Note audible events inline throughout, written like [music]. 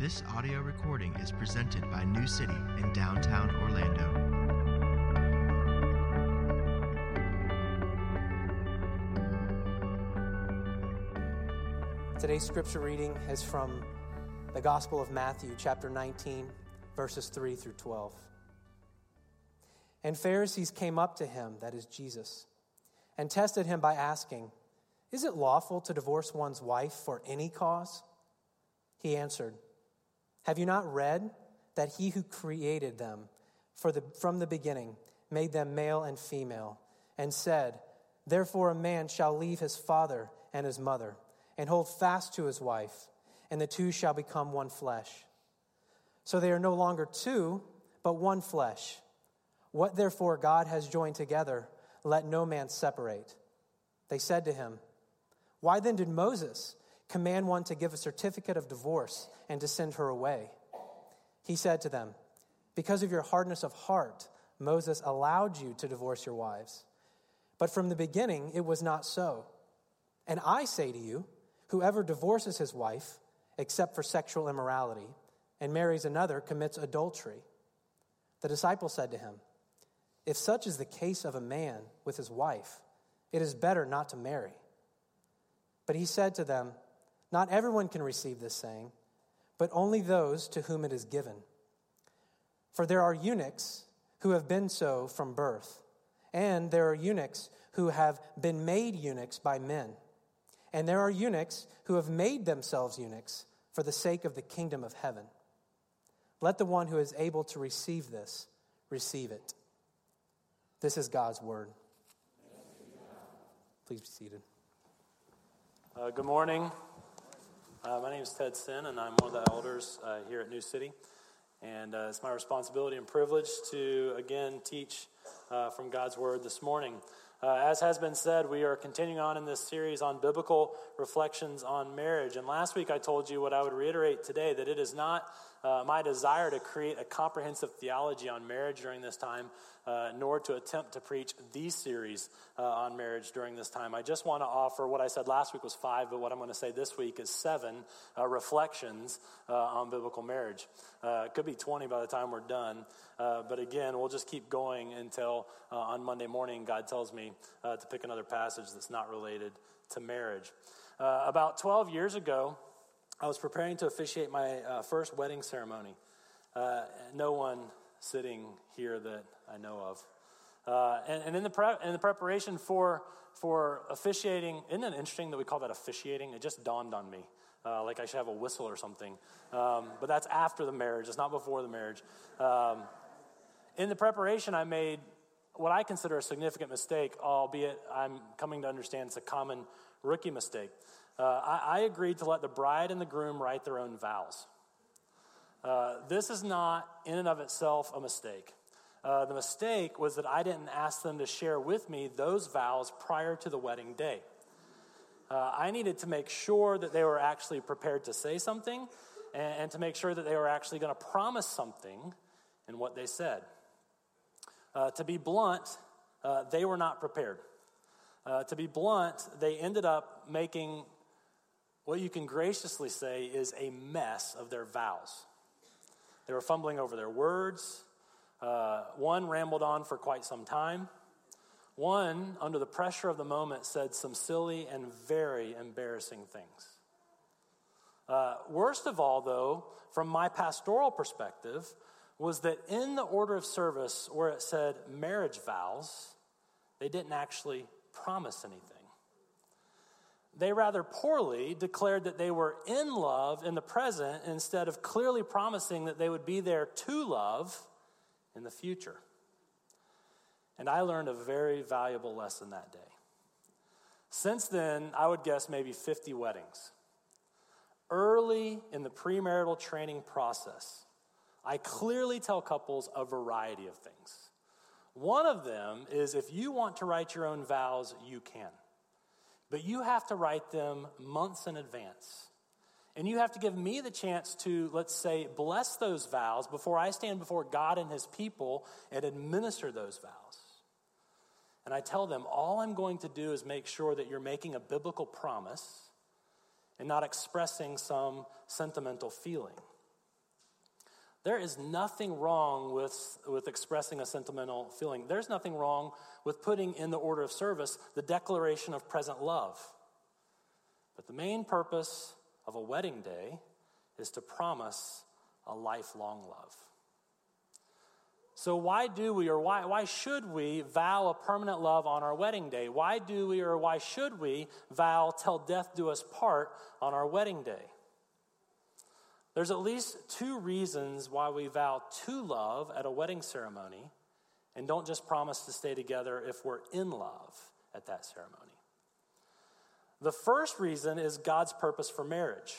This audio recording is presented by New City in downtown Orlando. Today's scripture reading is from the Gospel of Matthew, chapter 19, verses 3 through 12. And Pharisees came up to him, that is Jesus, and tested him by asking, Is it lawful to divorce one's wife for any cause? He answered, Have you not read that he who created them for the, from the beginning made them male and female, and said, Therefore a man shall leave his father and his mother, and hold fast to his wife, and the two shall become one flesh. So they are no longer two, but one flesh. What therefore God has joined together, let no man separate. They said to him, Why then did Moses command one to give a certificate of divorce and to send her away? He said to them, Because of your hardness of heart, Moses allowed you to divorce your wives. But from the beginning, it was not so. And I say to you, whoever divorces his wife, except for sexual immorality, and marries another, commits adultery. The disciple said to him, if such is the case of a man with his wife, it is better not to marry. But he said to them, Not everyone can receive this saying, but only those to whom it is given. For there are eunuchs who have been so from birth, and there are eunuchs who have been made eunuchs by men, and there are eunuchs who have made themselves eunuchs for the sake of the kingdom of heaven. Let the one who is able to receive this receive it. This is God's word. Please be seated. Uh, good morning. Uh, my name is Ted Sin, and I'm one of the elders uh, here at New City. And uh, it's my responsibility and privilege to again teach uh, from God's Word this morning. Uh, as has been said, we are continuing on in this series on biblical reflections on marriage. And last week I told you what I would reiterate today that it is not uh, my desire to create a comprehensive theology on marriage during this time, uh, nor to attempt to preach the series uh, on marriage during this time. I just want to offer what I said last week was five, but what I'm going to say this week is seven uh, reflections uh, on biblical marriage. Uh, it could be 20 by the time we're done, but again, we'll just keep going until on Monday morning God tells me to pick another passage that's not related to marriage. about 12 years ago, I was preparing to officiate my uh, first wedding ceremony. Uh, no one sitting here that I know of. Uh, and, and in, the pre- in the preparation for, for officiating, isn't it interesting that we call that officiating? It just dawned on me. Uh, like I should have a whistle or something. Um, but that's after the marriage, it's not before the marriage. Um, in the preparation, I made what I consider a significant mistake, albeit I'm coming to understand it's a common rookie mistake uh, I, I, agreed to let the bride and the groom write their own vows. Uh, this is not, in and of itself, a mistake. Uh, the mistake was that I didn't ask them to share with me those vows prior to the wedding day. Uh, I needed to make sure that they were actually prepared to say something and, and to make sure that they were actually going to promise something in what they said. Uh, to be blunt, uh, they were not prepared. to be blunt, they ended up making what you can graciously say is a mess of their vows. They were fumbling over their words. Uh, one rambled on for quite some time. One, under the pressure of the moment, said some silly and very embarrassing things. Uh, worst of all, though, from my pastoral perspective, was that in the order of service where it said marriage vows, they didn't actually promise anything they rather poorly declared that they were in love in the present instead of clearly promising that they would be there to love in the future. And I learned a very valuable lesson that day. Since then, I would guess maybe 50 weddings. Early in the premarital training process, I clearly tell couples a variety of things. One of them is if you want to write your own vows, you can. But you have to write them months in advance. And you have to give me the chance to, let's say, bless those vows before I stand before God and His people and administer those vows. And I tell them, all I'm going to do is make sure that you're making a biblical promise and not expressing some sentimental feeling. There is nothing wrong with, with expressing a sentimental feeling. There's nothing wrong with putting in the order of service the declaration of present love. But the main purpose of a wedding day is to promise a lifelong love. So, why do we or why, why should we vow a permanent love on our wedding day? Why do we or why should we vow till death do us part on our wedding day? There's at least two reasons why we vow to love at a wedding ceremony and don't just promise to stay together if we're in love at that ceremony. The first reason is God's purpose for marriage.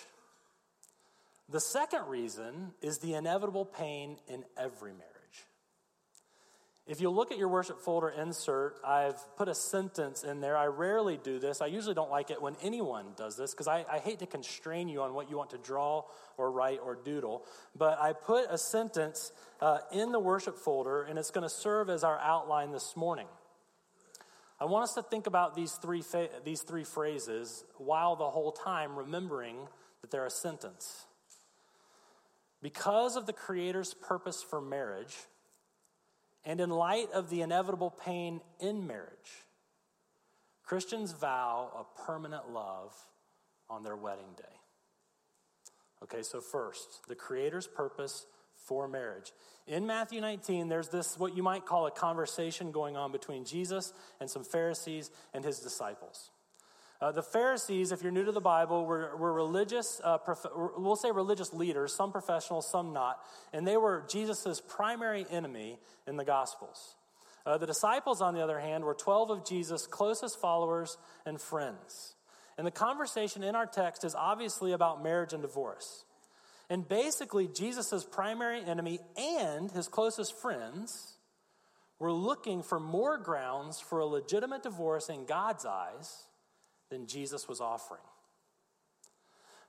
The second reason is the inevitable pain in every marriage. If you look at your worship folder insert, I've put a sentence in there. I rarely do this. I usually don't like it when anyone does this because I, I, hate to constrain you on what you want to draw or write or doodle. But I put a sentence uh, in the worship folder, and it's going to serve as our outline this morning. I want us to think about these three, fa- these three phrases while the whole time remembering that they're a sentence. Because of the Creator's purpose for marriage, and in light of the inevitable pain in marriage, Christians vow a permanent love on their wedding day. Okay, so first, the Creator's purpose for marriage. In Matthew 19, there's this, what you might call a conversation going on between Jesus and some Pharisees and his disciples. Uh, the Pharisees, if you're new to the Bible, were, were religious, uh, prof- we'll say religious leaders, some professional, some not, and they were Jesus' primary enemy in the Gospels. Uh, the disciples, on the other hand, were 12 of Jesus' closest followers and friends. And the conversation in our text is obviously about marriage and divorce. And basically, Jesus' primary enemy and his closest friends were looking for more grounds for a legitimate divorce in God's eyes than Jesus was offering.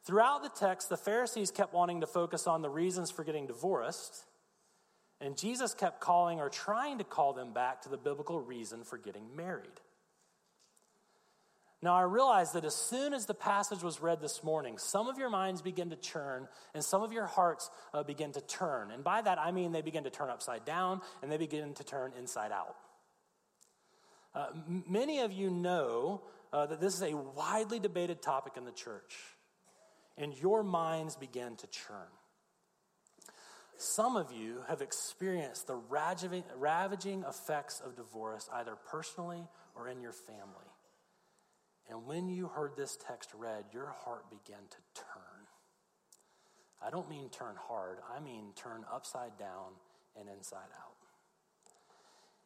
Throughout the text, the Pharisees kept wanting to focus on the reasons for getting divorced, and Jesus kept calling or trying to call them back to the biblical reason for getting married. Now, I realize that as soon as the passage was read this morning, some of your minds begin to churn and some of your hearts uh, begin to turn. And by that, I mean they begin to turn upside down and they begin to turn inside out. Uh, many of you know uh, that this is a widely debated topic in the church, and your minds began to churn. Some of you have experienced the ravaging, ravaging effects of divorce, either personally or in your family. And when you heard this text read, your heart began to turn. I don't mean turn hard, I mean turn upside down and inside out.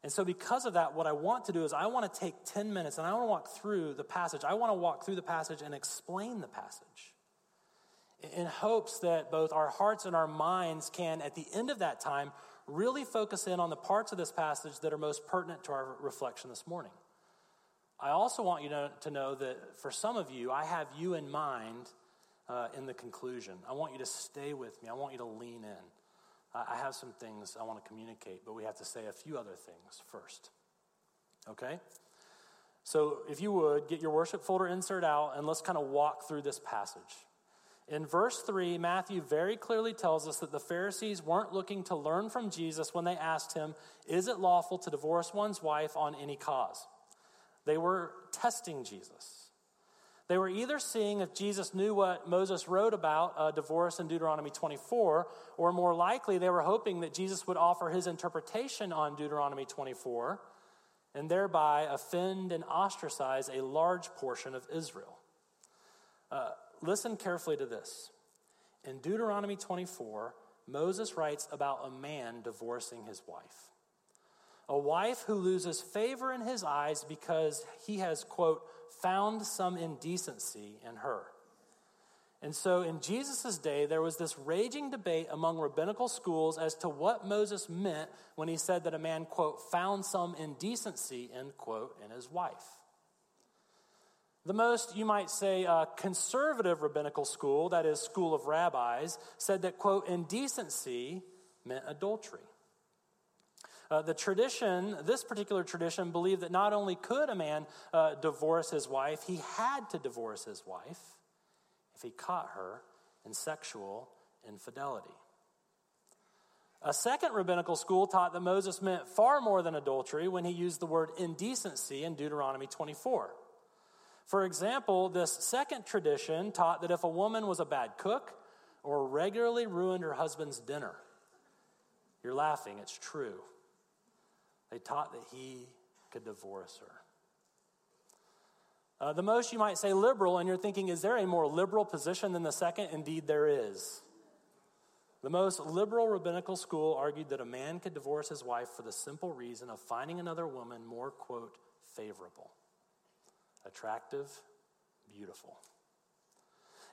And so, because of that, what I want to do is I want to take 10 minutes and I want to walk through the passage. I want to walk through the passage and explain the passage in hopes that both our hearts and our minds can, at the end of that time, really focus in on the parts of this passage that are most pertinent to our reflection this morning. I also want you to, know that for some of you, I have you in mind uh, in the conclusion. I want you to stay with me, I want you to lean in. I have some things I want to communicate, but we have to say a few other things first. Okay? So, if you would, get your worship folder insert out and let's kind of walk through this passage. In verse 3, Matthew very clearly tells us that the Pharisees weren't looking to learn from Jesus when they asked him, Is it lawful to divorce one's wife on any cause? They were testing Jesus. They were either seeing if Jesus knew what Moses wrote about uh, divorce in Deuteronomy 24, or more likely, they were hoping that Jesus would offer his interpretation on Deuteronomy 24 and thereby offend and ostracize a large portion of Israel. Uh, listen carefully to this. In Deuteronomy 24, Moses writes about a man divorcing his wife. A wife who loses favor in his eyes because he has, quote, found some indecency in her. And so in Jesus' day, there was this raging debate among rabbinical schools as to what Moses meant when he said that a man, quote, found some indecency, end quote, in his wife. The most, you might say, uh, conservative rabbinical school, that is, school of rabbis, said that, quote, indecency meant adultery. Uh, the tradition, this particular tradition, believed that not only could a man uh, divorce his wife, he had to divorce his wife if he caught her in sexual infidelity. A second rabbinical school taught that Moses meant far more than adultery when he used the word indecency in Deuteronomy 24. For example, this second tradition taught that if a woman was a bad cook or regularly ruined her husband's dinner, you're laughing, it's true. They taught that he could divorce her. Uh, the most you might say liberal, and you're thinking, is there a more liberal position than the second? Indeed, there is. The most liberal rabbinical school argued that a man could divorce his wife for the simple reason of finding another woman more, quote, favorable, attractive, beautiful.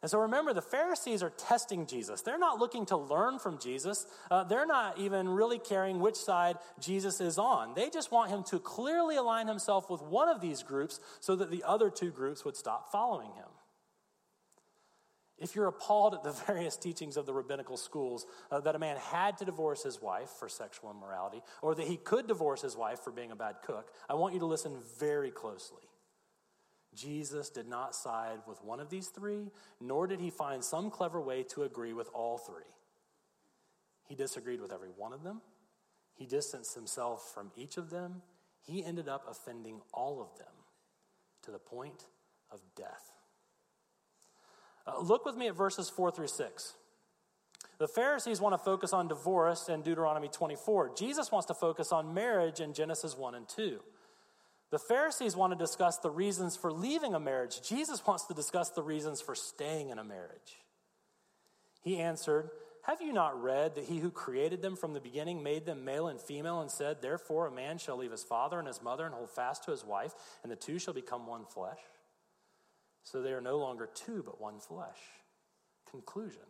And so remember, the Pharisees are testing Jesus. They're not looking to learn from Jesus. Uh, they're not even really caring which side Jesus is on. They just want him to clearly align himself with one of these groups so that the other two groups would stop following him. If you're appalled at the [laughs] various teachings of the rabbinical schools uh, that a man had to divorce his wife for sexual immorality, or that he could divorce his wife for being a bad cook, I want you to listen very closely. Jesus did not side with one of these three, nor did he find some clever way to agree with all three. He disagreed with every one of them, he distanced himself from each of them. He ended up offending all of them to the point of death. Uh, look with me at verses 4 through 6. The Pharisees want to focus on divorce in Deuteronomy 24. Jesus wants to focus on marriage in Genesis 1 and 2. The Pharisees want to discuss the reasons for leaving a marriage. Jesus wants to discuss the reasons for staying in a marriage. He answered, Have you not read that he who created them from the beginning made them male and female and said, Therefore a man shall leave his father and his mother and hold fast to his wife, and the two shall become one flesh? So they are no longer two, but one flesh. Conclusion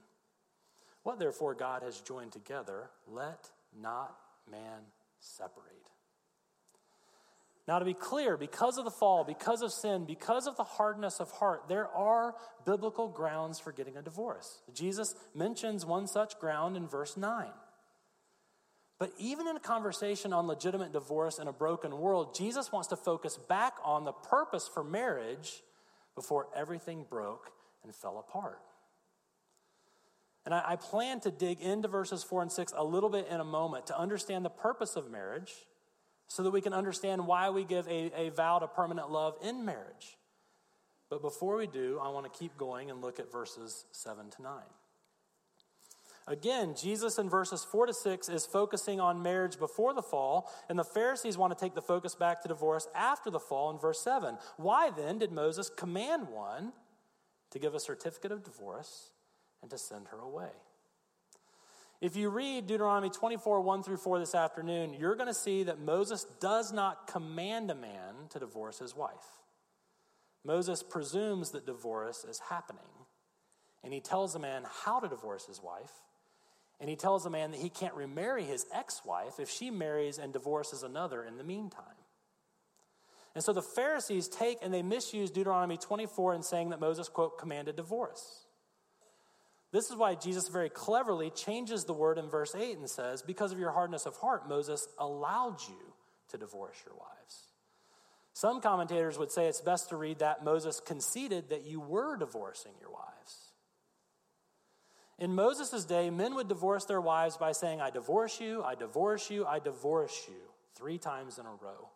What therefore God has joined together, let not man separate. Now, to be clear, because of the fall, because of sin, because of the hardness of heart, there are biblical grounds for getting a divorce. Jesus mentions one such ground in verse 9. But even in a conversation on legitimate divorce in a broken world, Jesus wants to focus back on the purpose for marriage before everything broke and fell apart. And I, I, plan to dig into verses 4 and 6 a little bit in a moment to understand the purpose of marriage so that we can understand why we give a, a vow to permanent love in marriage. But before we do, I want to keep going and look at verses 7 to 9. Again, Jesus in verses 4 to 6 is focusing on marriage before the fall, and the Pharisees want to take the focus back to divorce after the fall in verse 7. Why then did Moses command one to give a certificate of divorce and to send her away? If you read Deuteronomy 24, 1 through 4 this afternoon, you're going to see that Moses does not command a man to divorce his wife. Moses presumes that divorce is happening, and he tells a man how to divorce his wife and he tells a man that he can't remarry his ex wife if she marries and divorces another in the meantime. And so the Pharisees take and they misuse Deuteronomy 24 in saying that Moses, quote, commanded divorce. This is why Jesus very cleverly changes the word in verse 8 and says, Because of your hardness of heart, Moses allowed you to divorce your wives. Some commentators would say it's best to read that Moses conceded that you were divorcing your wives. In Moses' day, men would divorce their wives by saying, I divorce you, I divorce you, I divorce you, three times in a row.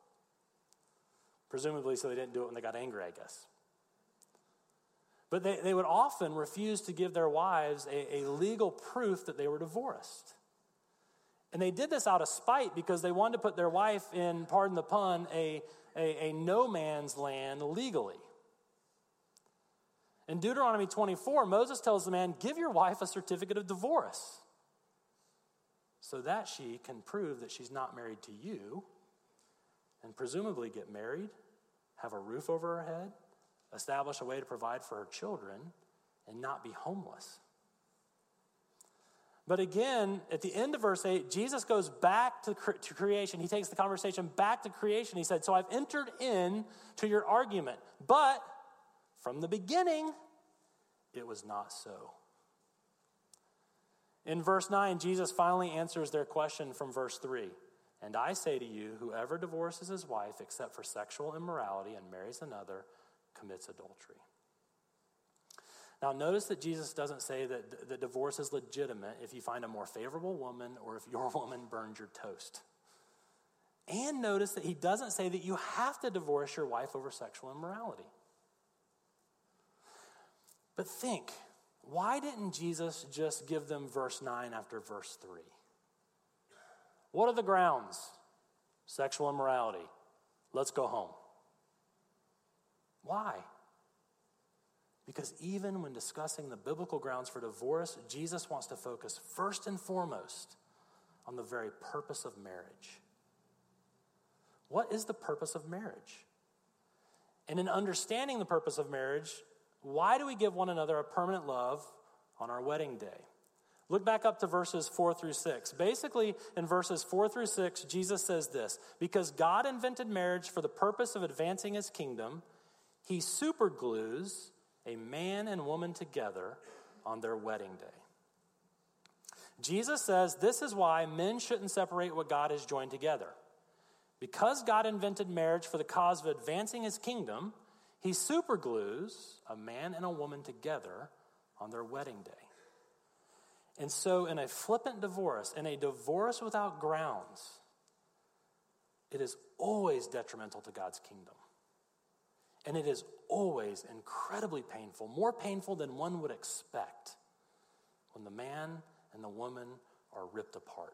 Presumably, so they didn't do it when they got angry, I guess. But they, they would often refuse to give their wives a, a legal proof that they were divorced. And they did this out of spite because they wanted to put their wife in, pardon the pun, a, a, a no man's land legally. In Deuteronomy 24, Moses tells the man, Give your wife a certificate of divorce so that she can prove that she's not married to you and presumably get married, have a roof over her head, establish a way to provide for her children, and not be homeless. But again, at the end of verse 8, Jesus goes back to, to creation. He takes the conversation back to creation. He said, So I've entered in to your argument, but from the beginning, it was not so. In verse 9, Jesus finally answers their question from verse 3. And I say to you, whoever divorces his wife except for sexual immorality and marries another commits adultery. Now, notice that Jesus doesn't say that the divorce is legitimate if you find a more favorable woman or if your [laughs] woman burned your toast. And notice that he doesn't say that you have to divorce your wife over sexual immorality. But think, why didn't Jesus just give them verse 9 after verse 3? What are the grounds? Sexual immorality. Let's go home. Why? Because even when discussing the biblical grounds for divorce, Jesus wants to focus first and foremost on the very purpose of marriage. What is the purpose of marriage? And in understanding the purpose of marriage, why do we give one another a permanent love on our wedding day? Look back up to verses 4 through 6. Basically, in verses 4 through 6, Jesus says this Because God invented marriage for the purpose of advancing his kingdom, he superglues a man and woman together on their wedding day. Jesus says this is why men shouldn't separate what God has joined together. Because God invented marriage for the cause of advancing his kingdom, he superglues a man and a woman together on their wedding day. And so, in a flippant divorce, in a divorce without grounds, it is always detrimental to God's kingdom. And it is always incredibly painful, more painful than one would expect, when the man and the woman are ripped apart.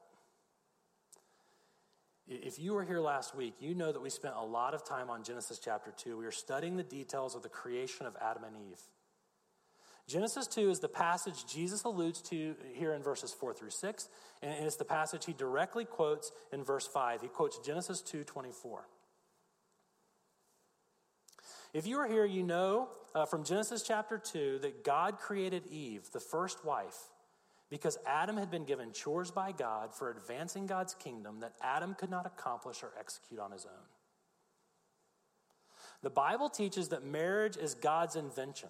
If you were here last week, you know that we spent a lot of time on Genesis chapter 2. We were studying the details of the creation of Adam and Eve. Genesis 2 is the passage Jesus alludes to here in verses 4 through 6, and it's the passage he directly quotes in verse 5. He quotes Genesis 2 24. If you are here, you know uh, from Genesis chapter 2 that God created Eve, the first wife, because Adam had been given chores by God for advancing God's kingdom that Adam could not accomplish or execute on his own. The Bible teaches that marriage is God's invention.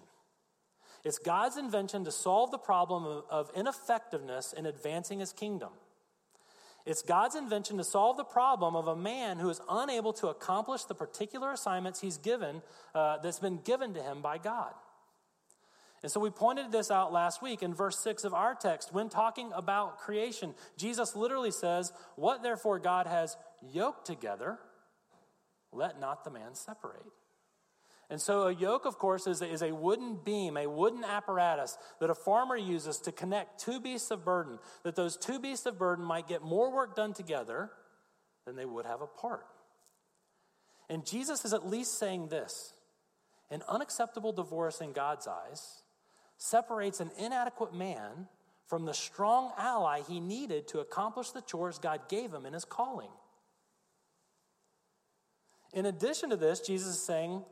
It's God's invention to solve the problem of ineffectiveness in advancing his kingdom. It's God's invention to solve the problem of a man who is unable to accomplish the particular assignments he's given, uh, that's been given to him by God. And so we pointed this out last week in verse 6 of our text. When talking about creation, Jesus literally says, What therefore God has yoked together, let not the man separate. And so a yoke, of course, is a, is a wooden beam, a wooden apparatus that a farmer uses to connect two beasts of burden, that those two beasts of burden might get more work done together than they would have apart. And Jesus is at least saying this an unacceptable divorce in God's eyes separates an inadequate man from the strong ally he needed to accomplish the chores God gave him in his calling. In addition to this, Jesus is saying,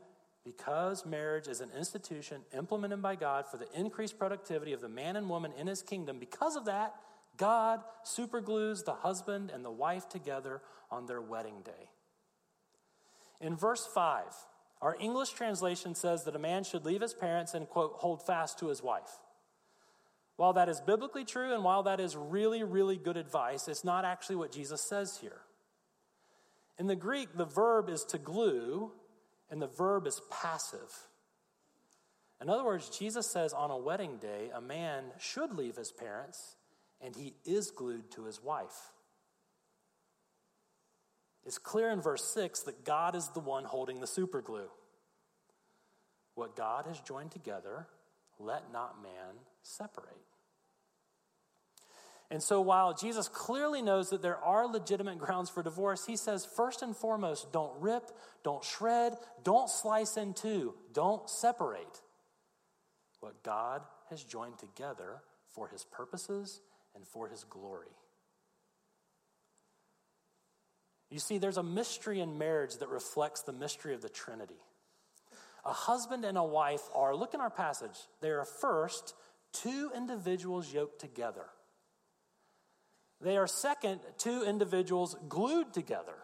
because marriage is an institution implemented by God for the increased productivity of the man and woman in his kingdom, because of that, God superglues the husband and the wife together on their wedding day. In verse 5, our English translation says that a man should leave his parents and, quote, hold fast to his wife. While that is biblically true and while that is really, really good advice, it's not actually what Jesus says here. In the Greek, the verb is to glue, and the verb is passive. In other words, Jesus says on a wedding day, a man should leave his parents, and he is glued to his wife. It's clear in verse 6 that God is the one holding the superglue. What God has joined together, let not man separate. And so, while Jesus clearly knows that there are legitimate grounds for divorce, he says, first and foremost, don't rip, don't shred, don't slice in two, don't separate what God has joined together for his purposes and for his glory. You see, there's a mystery in marriage that reflects the mystery of the Trinity. A husband and a wife are, look in our passage, they are first two individuals yoked together. They are second, two individuals glued together.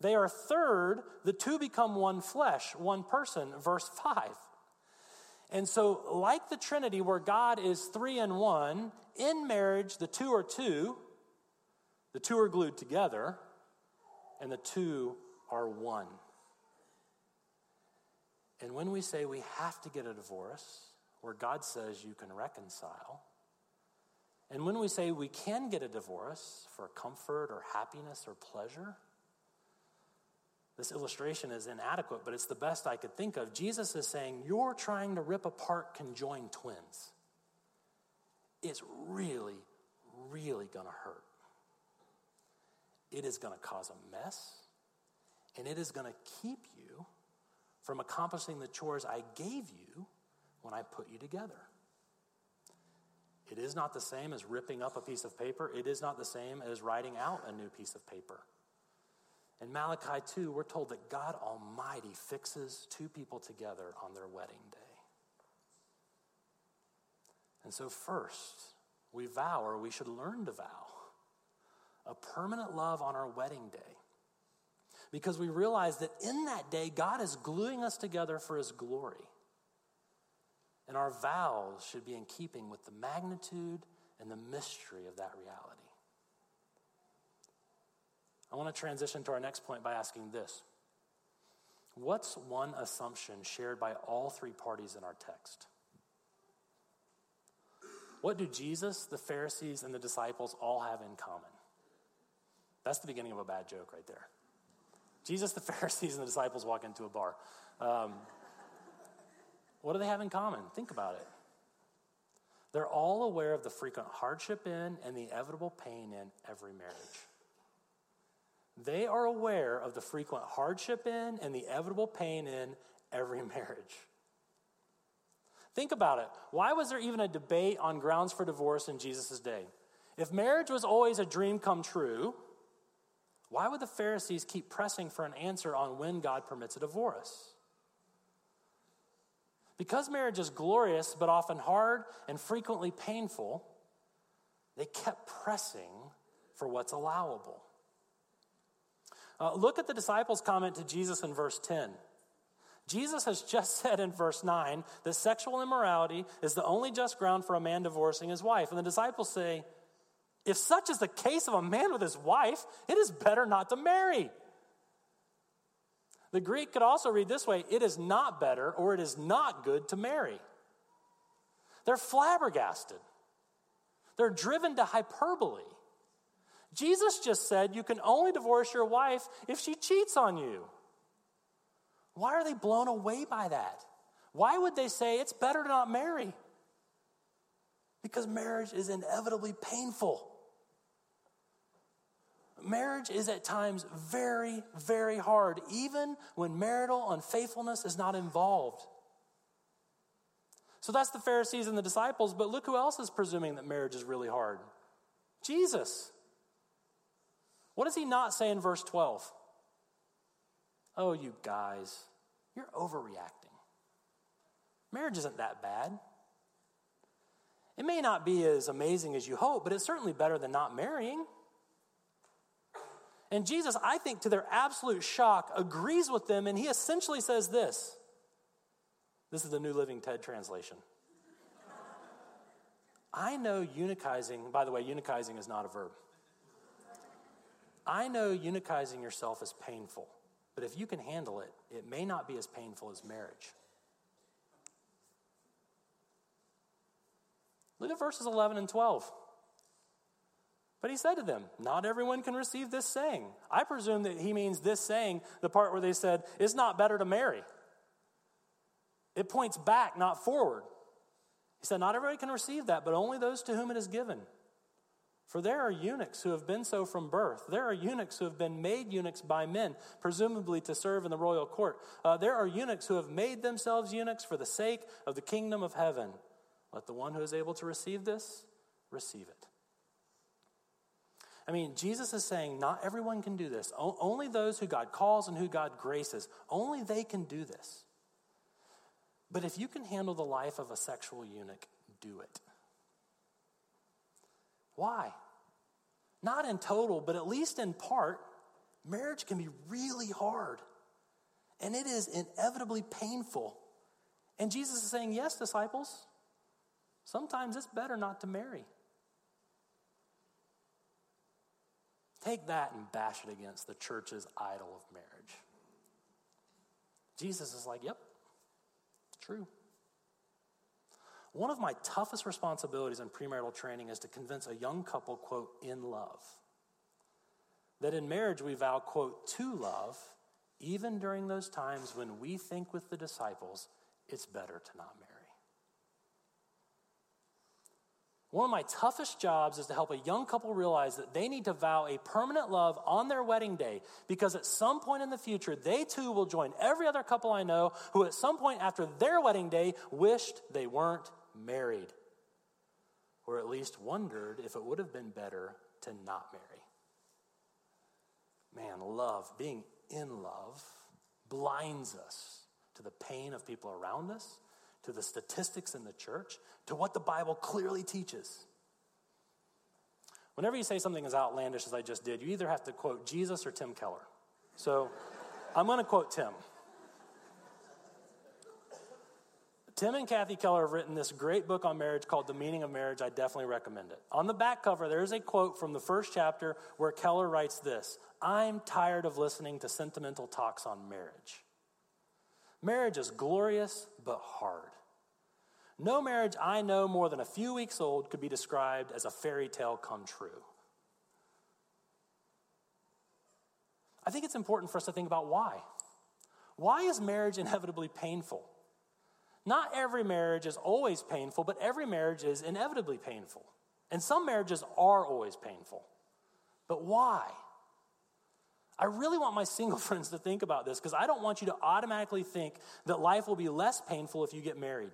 They are third, the two become one flesh, one person, verse 5. And so, like the Trinity, where God is three in one, in marriage, the two are two, the two are glued together and the two are one. And when we say we have to get a divorce, where God says you can reconcile. And when we say we can get a divorce for comfort or happiness or pleasure, this illustration is inadequate, but it's the best I could think of. Jesus is saying, You're trying to rip apart conjoined twins. It's really, really going to hurt. It is going to cause a mess, and it is going to keep you from accomplishing the chores I gave you when I put you together. It is not the same as ripping up a piece of paper. It is not the same as writing out a new piece of paper. In Malachi 2, we're told that God Almighty fixes two people together on their wedding day. And so, first, we vow, or we should learn to vow, a permanent love on our wedding day. Because we realize that in that day, God is gluing us together for His glory. And our vows should be in keeping with the magnitude and the mystery of that reality. I want to transition to our next point by asking this What's one assumption shared by all three parties in our text? What do Jesus, the Pharisees, and the disciples all have in common? That's the beginning of a bad joke right there. Jesus, the [laughs] Pharisees, and the disciples walk into a bar. Um, what do they have in common? Think about it. They're all aware of the frequent hardship in and the inevitable pain in every marriage. They are aware of the frequent hardship in and the inevitable pain in every [laughs] marriage. Think about it. Why was there even a debate on grounds for divorce in Jesus' day? If marriage was always a dream come true, why would the Pharisees keep pressing for an answer on when God permits a divorce? Because marriage is glorious, but often hard and frequently painful, they kept pressing for what's allowable. Uh, look at the disciples' comment to Jesus in verse 10. Jesus has just [laughs] said in verse 9 that sexual immorality is the only just ground for a man divorcing his wife. And the disciples say, if such is the case of a man with his wife, it is better not to marry. The Greek could also read this way it is not better or it is not good to marry. They're flabbergasted, they're driven to hyperbole. Jesus just said you can only divorce your wife if she cheats on you. Why are they blown away by that? Why would they say it's better to not marry? Because marriage is inevitably painful. Marriage is at times very, very hard, even when marital unfaithfulness is not involved. So that's the Pharisees and the disciples, but look who else is presuming that marriage is really hard Jesus. What does he not say in verse 12? Oh, you guys, you're overreacting. Marriage isn't that bad. It may not be as amazing as you hope, but it's certainly better than not marrying. And Jesus, I think, to their absolute shock, agrees with them, and he essentially says this. This is the New Living TED translation. I know eunuchizing, by the way, eunuchizing is not a verb. I know eunuchizing yourself is painful, but if you can handle it, it may not be as painful as marriage. Look at verses 11 and 12. But he said to them, Not everyone can receive this saying. I presume that he means this saying, the part where they said, It's not better to marry. It points back, not forward. He said, Not everybody can receive that, but only those to whom it is given. For there are eunuchs who have been so from birth. There are eunuchs who have been made eunuchs by men, presumably to serve in the royal court. Uh, there are eunuchs who have made themselves eunuchs for the sake of the kingdom of heaven. Let the one who is able to receive this receive it. I mean, Jesus is saying not everyone can do this. O- only those who God calls and who God graces, only they can do this. But if you can handle the life of a sexual eunuch, do it. Why? Not in total, but at least in part, marriage can be really hard. And it is inevitably painful. And Jesus is saying, Yes, disciples, sometimes it's better not to marry. Take that and bash it against the church's idol of marriage. Jesus is like, yep, true. One of my toughest responsibilities in premarital training is to convince a young couple, quote, in love, that in marriage we vow, quote, to love, even during those times when we think with the disciples it's better to not marry. One of my toughest jobs is to help a young couple realize that they need to vow a permanent love on their wedding day because at some point in the future, they too will join every other couple I know who, at some point after their wedding day, wished they weren't married or at least wondered if it would have been better to not marry. Man, love, being in love, blinds us to the pain of people around us to the statistics in the church, to what the Bible clearly teaches. Whenever you say something as outlandish as I just did, you either have to quote Jesus or Tim Keller. So I'm going to quote Tim. Tim and Kathy Keller have written this great book on marriage called The Meaning of Marriage. I definitely recommend it. On the back cover, there's a quote from the first chapter where Keller writes this I'm tired of listening to sentimental talks on marriage. Marriage is glorious but hard. No marriage I know more than a few weeks old could be described as a fairy tale come true. I think it's important for us to think about why. Why is marriage inevitably painful? Not every marriage is always painful, but every marriage is inevitably painful. And some marriages are always painful. But why? I really want my single [laughs] friends to think about this because I don't want you to automatically think that life will be less painful if you get married.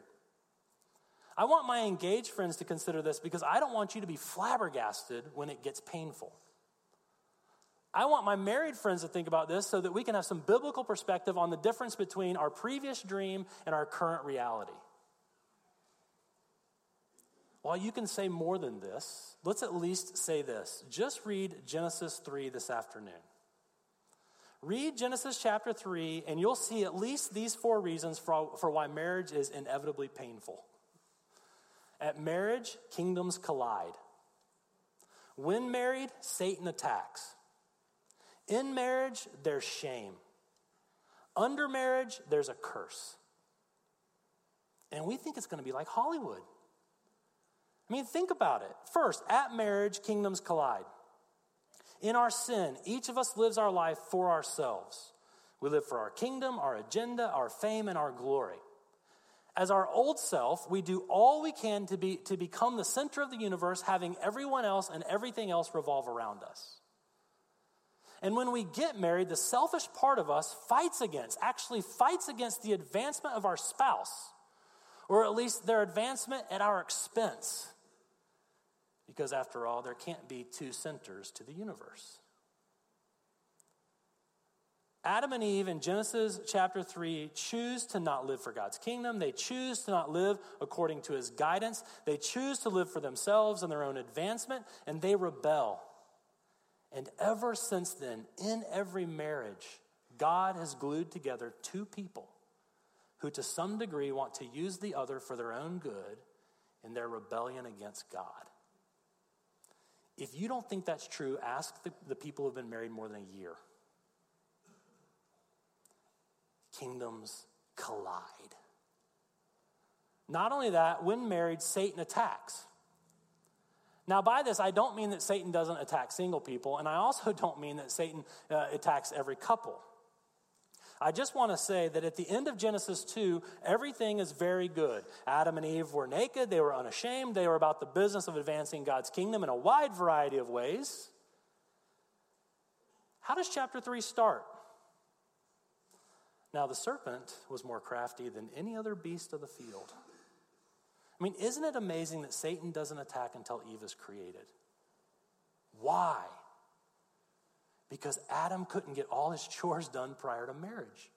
I want my engaged friends to consider this because I don't want you to be flabbergasted when it gets painful. I want my married friends to think about this so that we can have some biblical perspective on the difference between our previous dream and our current reality. While you can say more than this, let's at least say this. Just read Genesis 3 this afternoon. Read Genesis chapter 3, and you'll see at least these four reasons for, for why marriage is inevitably painful. At marriage, kingdoms collide. When married, Satan attacks. In marriage, there's shame. Under marriage, there's a curse. And we think it's going to be like Hollywood. I mean, think about it. First, at marriage, kingdoms collide. In our sin, each of us lives our life for ourselves. We live for our kingdom, our agenda, our fame, and our glory. As our old self, we do all we can to, be, to become the center of the universe, having everyone else and everything else revolve around us. And when we get married, the selfish part of us fights against, actually fights against the advancement of our spouse, or at least their advancement at our expense. Because after all, there can't be two centers to the universe. Adam and Eve in Genesis chapter 3 choose to not live for God's kingdom. They choose to not live according to his guidance. They choose to live for themselves and their own advancement, and they rebel. And ever since then, in every marriage, God has glued together two people who, to some degree, want to use the other for their own good in their rebellion against God. If you don't think that's true, ask the, the people who have been married more than a year. Kingdoms collide. Not only that, when married, Satan attacks. Now, by this, I don't mean that Satan doesn't attack single people, and I also [laughs] don't mean that Satan uh, attacks every couple. I just want to say that at the end of Genesis 2, everything is very good. Adam and Eve were naked, they were unashamed, they were about the business of advancing God's kingdom in a wide variety of ways. How does chapter 3 start? Now, the serpent was more crafty than any other beast of the field. I mean, isn't it amazing that Satan doesn't attack until Eve is created? Why? Because Adam couldn't get all his chores done prior to marriage.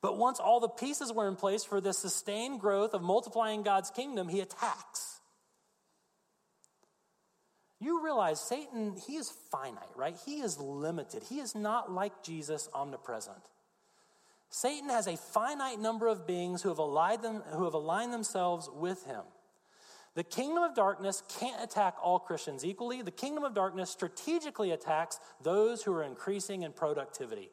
But once all the pieces were in place for the sustained growth of multiplying God's kingdom, he attacks. You realize Satan, he is finite, right? He is limited. He is not like Jesus, omnipresent. Satan has a finite number of beings who have aligned, them, who have aligned themselves with him. The kingdom of darkness can't attack all Christians equally. The kingdom of darkness strategically attacks those who are increasing in productivity.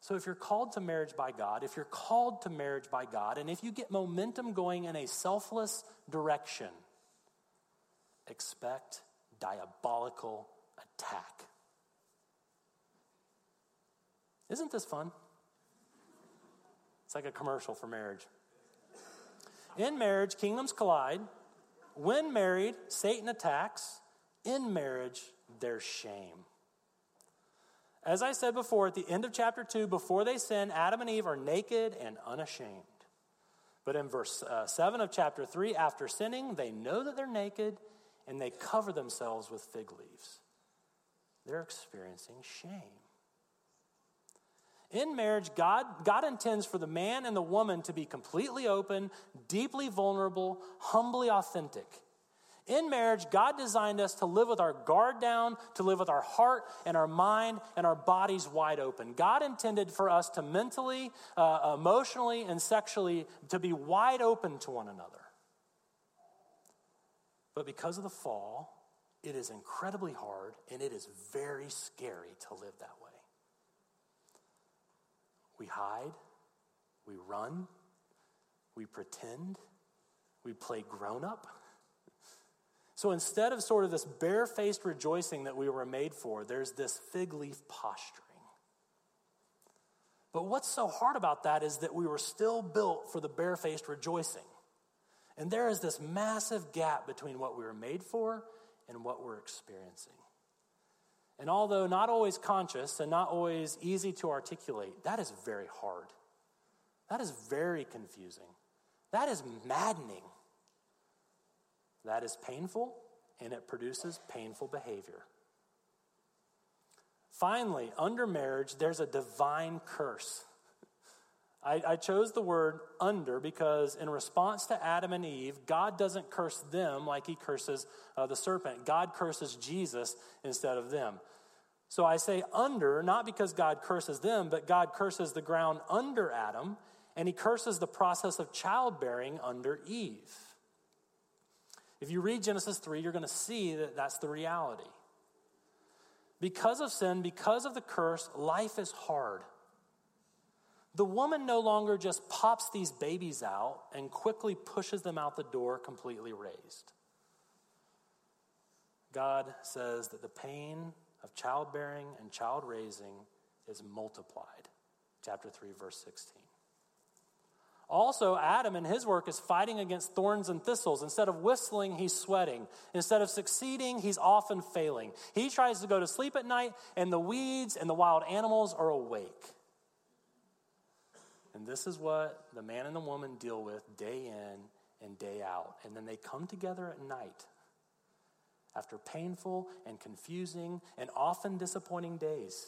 So, if you're called to marriage by God, if you're called to marriage by God, and if you get momentum going in a selfless direction, expect diabolical attack. Isn't this fun? It's like a commercial for marriage. In marriage, kingdoms collide. When married, Satan attacks. In marriage, there's shame. As I said before, at the end of chapter 2, before they sin, Adam and Eve are naked and unashamed. But in verse uh, 7 of chapter 3, after sinning, they know that they're naked and they cover themselves with fig leaves. They're experiencing shame. In marriage, God, God intends for the man and the woman to be completely open, deeply vulnerable, humbly authentic. In marriage, God designed us to live with our guard down, to live with our heart and our mind and our bodies wide open. God intended for us to mentally, uh, emotionally, and sexually to be wide open to one another. But because of the fall, it is incredibly hard and it is very scary to live that way. We hide, we run, we pretend, we play grown up. So instead of sort of this barefaced rejoicing that we were made for, there's this fig leaf posturing. But what's so hard about that is that we were still built for the barefaced rejoicing. And there is this massive gap between what we were made for and what we're experiencing. And although not always conscious and not always easy to articulate, that is very hard. That is very confusing. That is maddening. That is painful and it produces painful behavior. Finally, under marriage, there's a divine curse. I, I, chose the word under because, in response to Adam and Eve, God doesn't curse them like he curses uh, the serpent. God curses Jesus instead of them. So I say under, not because God curses them, but God curses the ground under Adam, and he curses the process of childbearing under Eve. If you read Genesis 3, you're going to see that that's the reality. Because of sin, because of the curse, life is hard. The woman no longer just pops these babies out and quickly pushes them out the door completely raised. God says that the pain of childbearing and child raising is multiplied. Chapter 3, verse 16. Also, Adam in his work is fighting against thorns and thistles. Instead of whistling, he's sweating. Instead of succeeding, he's often failing. He tries to go to sleep at night, and the weeds and the wild animals are awake. And this is what the man and the woman deal with day in and day out. And then they come together at night after painful and confusing and often disappointing days.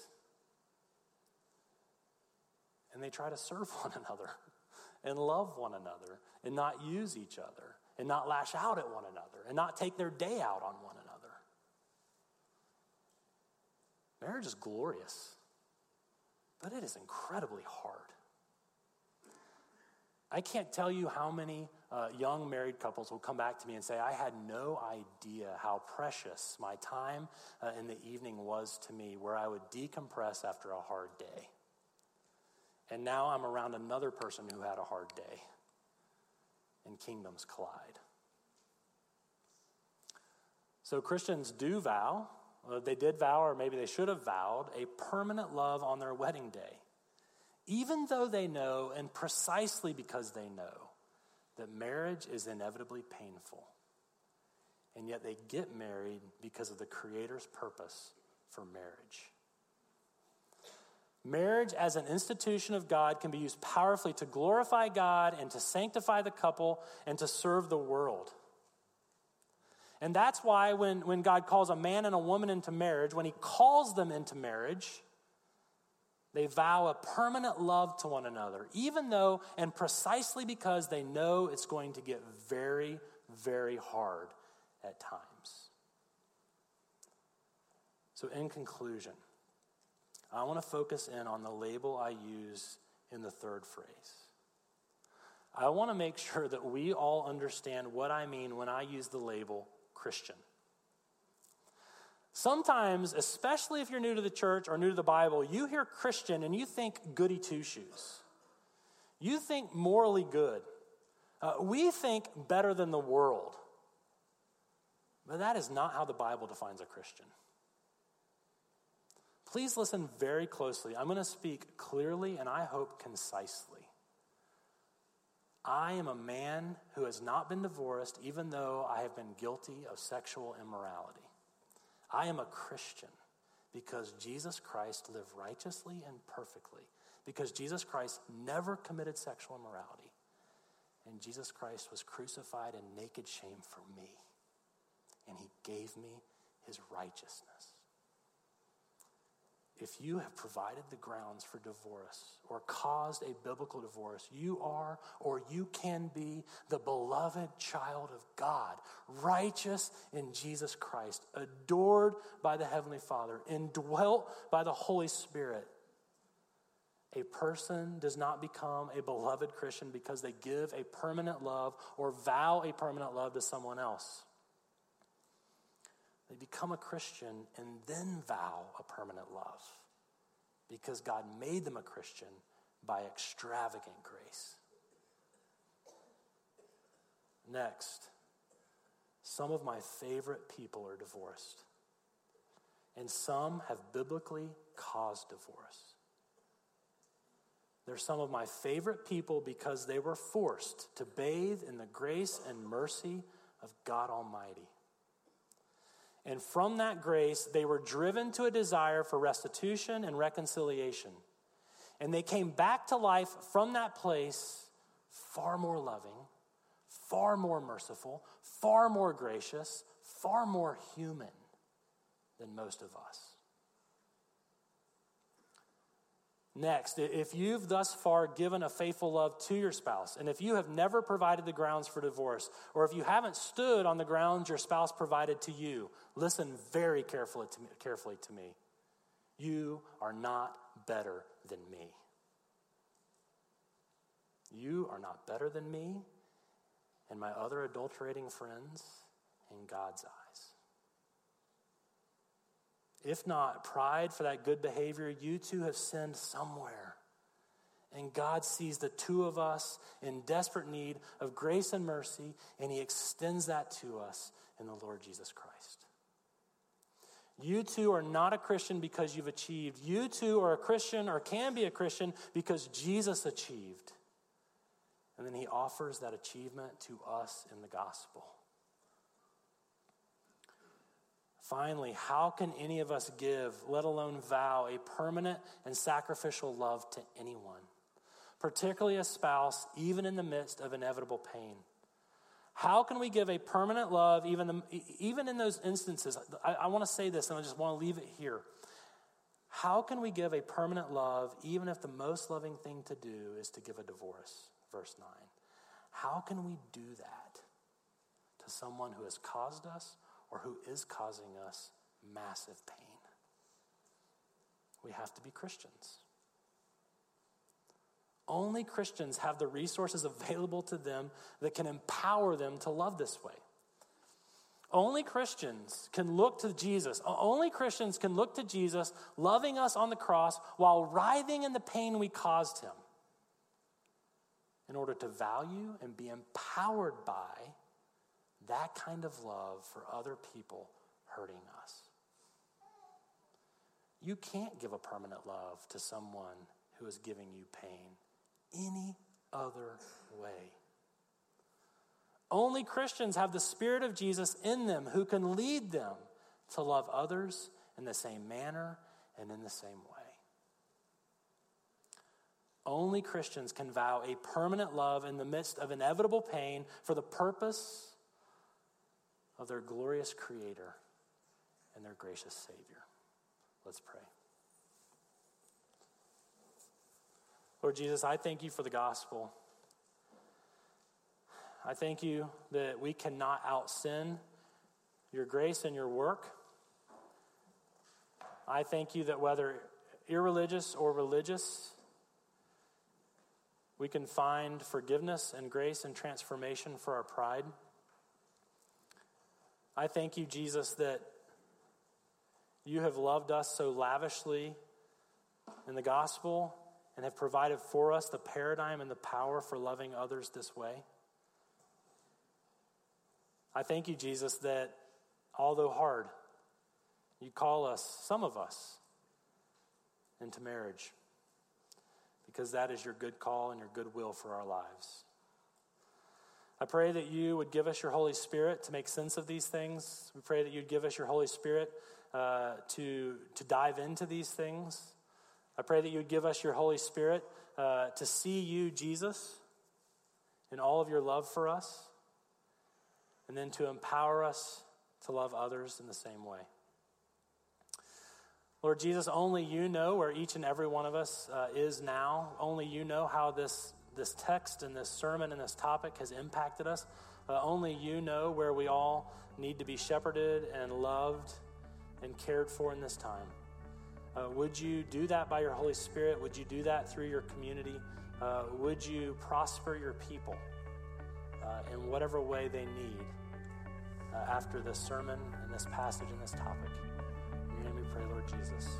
And they try to serve [laughs] one another and love one another and not use each other and not lash out at one another and not take their day out on one another. Marriage is glorious, but it is incredibly hard. I can't tell you how many uh, young married couples will come back to me and say, I had no idea how precious my time uh, in the evening was to me, where I would decompress after a hard day. And now I'm around another person who had a hard day, and kingdoms collide. So Christians do vow, uh, they did vow, or maybe they should have vowed, a permanent love on their wedding day, even though they know, and precisely because they know, that marriage is inevitably painful. And yet they get married because of the Creator's purpose for marriage. Marriage as an institution of God can be used powerfully to glorify God and to sanctify the couple and to serve the world. And that's why when, when God calls a man and a woman into marriage, when he calls them into marriage, they vow a permanent love to one another, even though and precisely because they know it's going to get very, very hard at times. So, in conclusion, I want to focus in on the label I use in the third phrase. I want to make sure that we all understand what I mean when I use the label Christian. Sometimes, especially if you're new to the church or new to the Bible, you hear Christian and you think goody two shoes. You think morally good. Uh, we think better than the world. But that is not how the Bible defines a Christian. Please listen very closely. I'm going to speak clearly and I hope concisely. I am a man who has not been divorced, even though I have been guilty of sexual immorality. I am a Christian because Jesus Christ lived righteously and perfectly, because Jesus Christ never committed sexual immorality, and Jesus Christ was crucified in naked shame for me, and he gave me his righteousness if you have provided the grounds for divorce or caused a biblical divorce, you are or you can be the beloved child of God, righteous in Jesus Christ, adored by the Heavenly Father, indwelt by the Holy Spirit. A person does not become a beloved Christian because they give a permanent love or vow a permanent love to someone else. They become a Christian and then vow a permanent love because God made them a Christian by extravagant grace. Next, some of my favorite people are divorced, and some have biblically caused divorce. They're some of my favorite people because they were forced to bathe in the grace and mercy of God Almighty. And from that grace, they were driven to a desire for restitution and reconciliation. And they came back to life from that place far more loving, far more merciful, far more gracious, far more human than most of us. Next, if you've thus far given a faithful love to your spouse, and if you have never provided the grounds for divorce, or if you haven't stood on the grounds your spouse provided to you, listen very carefully to me. Carefully to me. You are not better than me. You are not better than me and my other adulterating friends in God's eyes. If not pride for that good behavior, you too have sinned somewhere. And God sees the two of us in desperate need of grace and mercy, and He extends that to us in the Lord Jesus Christ. You too are not a Christian because you've achieved. You too are a Christian or can be a Christian because Jesus achieved. And then He offers that achievement to us in the gospel. Finally, how can any of us give, let alone vow, a permanent and sacrificial love to anyone, particularly a spouse, even in the midst of inevitable pain? How can we give a permanent love, even, the, even in those instances? I, I want to say this and I just want to leave it here. How can we give a permanent love, even if the most loving thing to do is to give a divorce? Verse 9. How can we do that to someone who has caused us or who is causing us massive pain. We have to be Christians. Only Christians have the resources available to them that can empower them to love this way. Only Christians can look to Jesus. Only Christians can look to Jesus loving us on the cross while writhing in the pain we caused him in order to value and be empowered by that kind of love for other people hurting us. You can't give a permanent love to someone who is giving you pain any other way. Only Christians have the Spirit of Jesus in them who can lead them to love others in the same manner and in the same way. Only Christians can vow a permanent love in the midst of inevitable pain for the purpose of their glorious Creator and their gracious Savior. Let's pray. Lord Jesus, I thank you for the gospel. I thank you that we cannot out sin your grace and your work. I thank you that whether irreligious or religious, we can find forgiveness and grace and transformation for our pride. I thank you, Jesus, that you have loved us so lavishly in the gospel and have provided for us the paradigm and the power for loving others this way. I thank you, Jesus, that although hard, you call us, some of us, into marriage because that is your good call and your good will for our lives. I pray that you would give us your Holy Spirit to make sense of these things. We pray that you'd give us your Holy Spirit uh, to, to dive into these things. I pray that you would give us your Holy Spirit uh, to see you, Jesus, in all of your love for us, and then to empower us to love others in the same way. Lord Jesus, only you know where each and every one of us uh, is now. Only you know how this this text and this sermon and this topic has impacted us. Uh, only you know where we all need to be shepherded and loved and cared for in this time. Uh, would you do that by your Holy Spirit? Would you do that through your community? Uh, would you prosper your people uh, in whatever way they need uh, after this sermon and this passage and this topic? In your name we pray, Lord Jesus.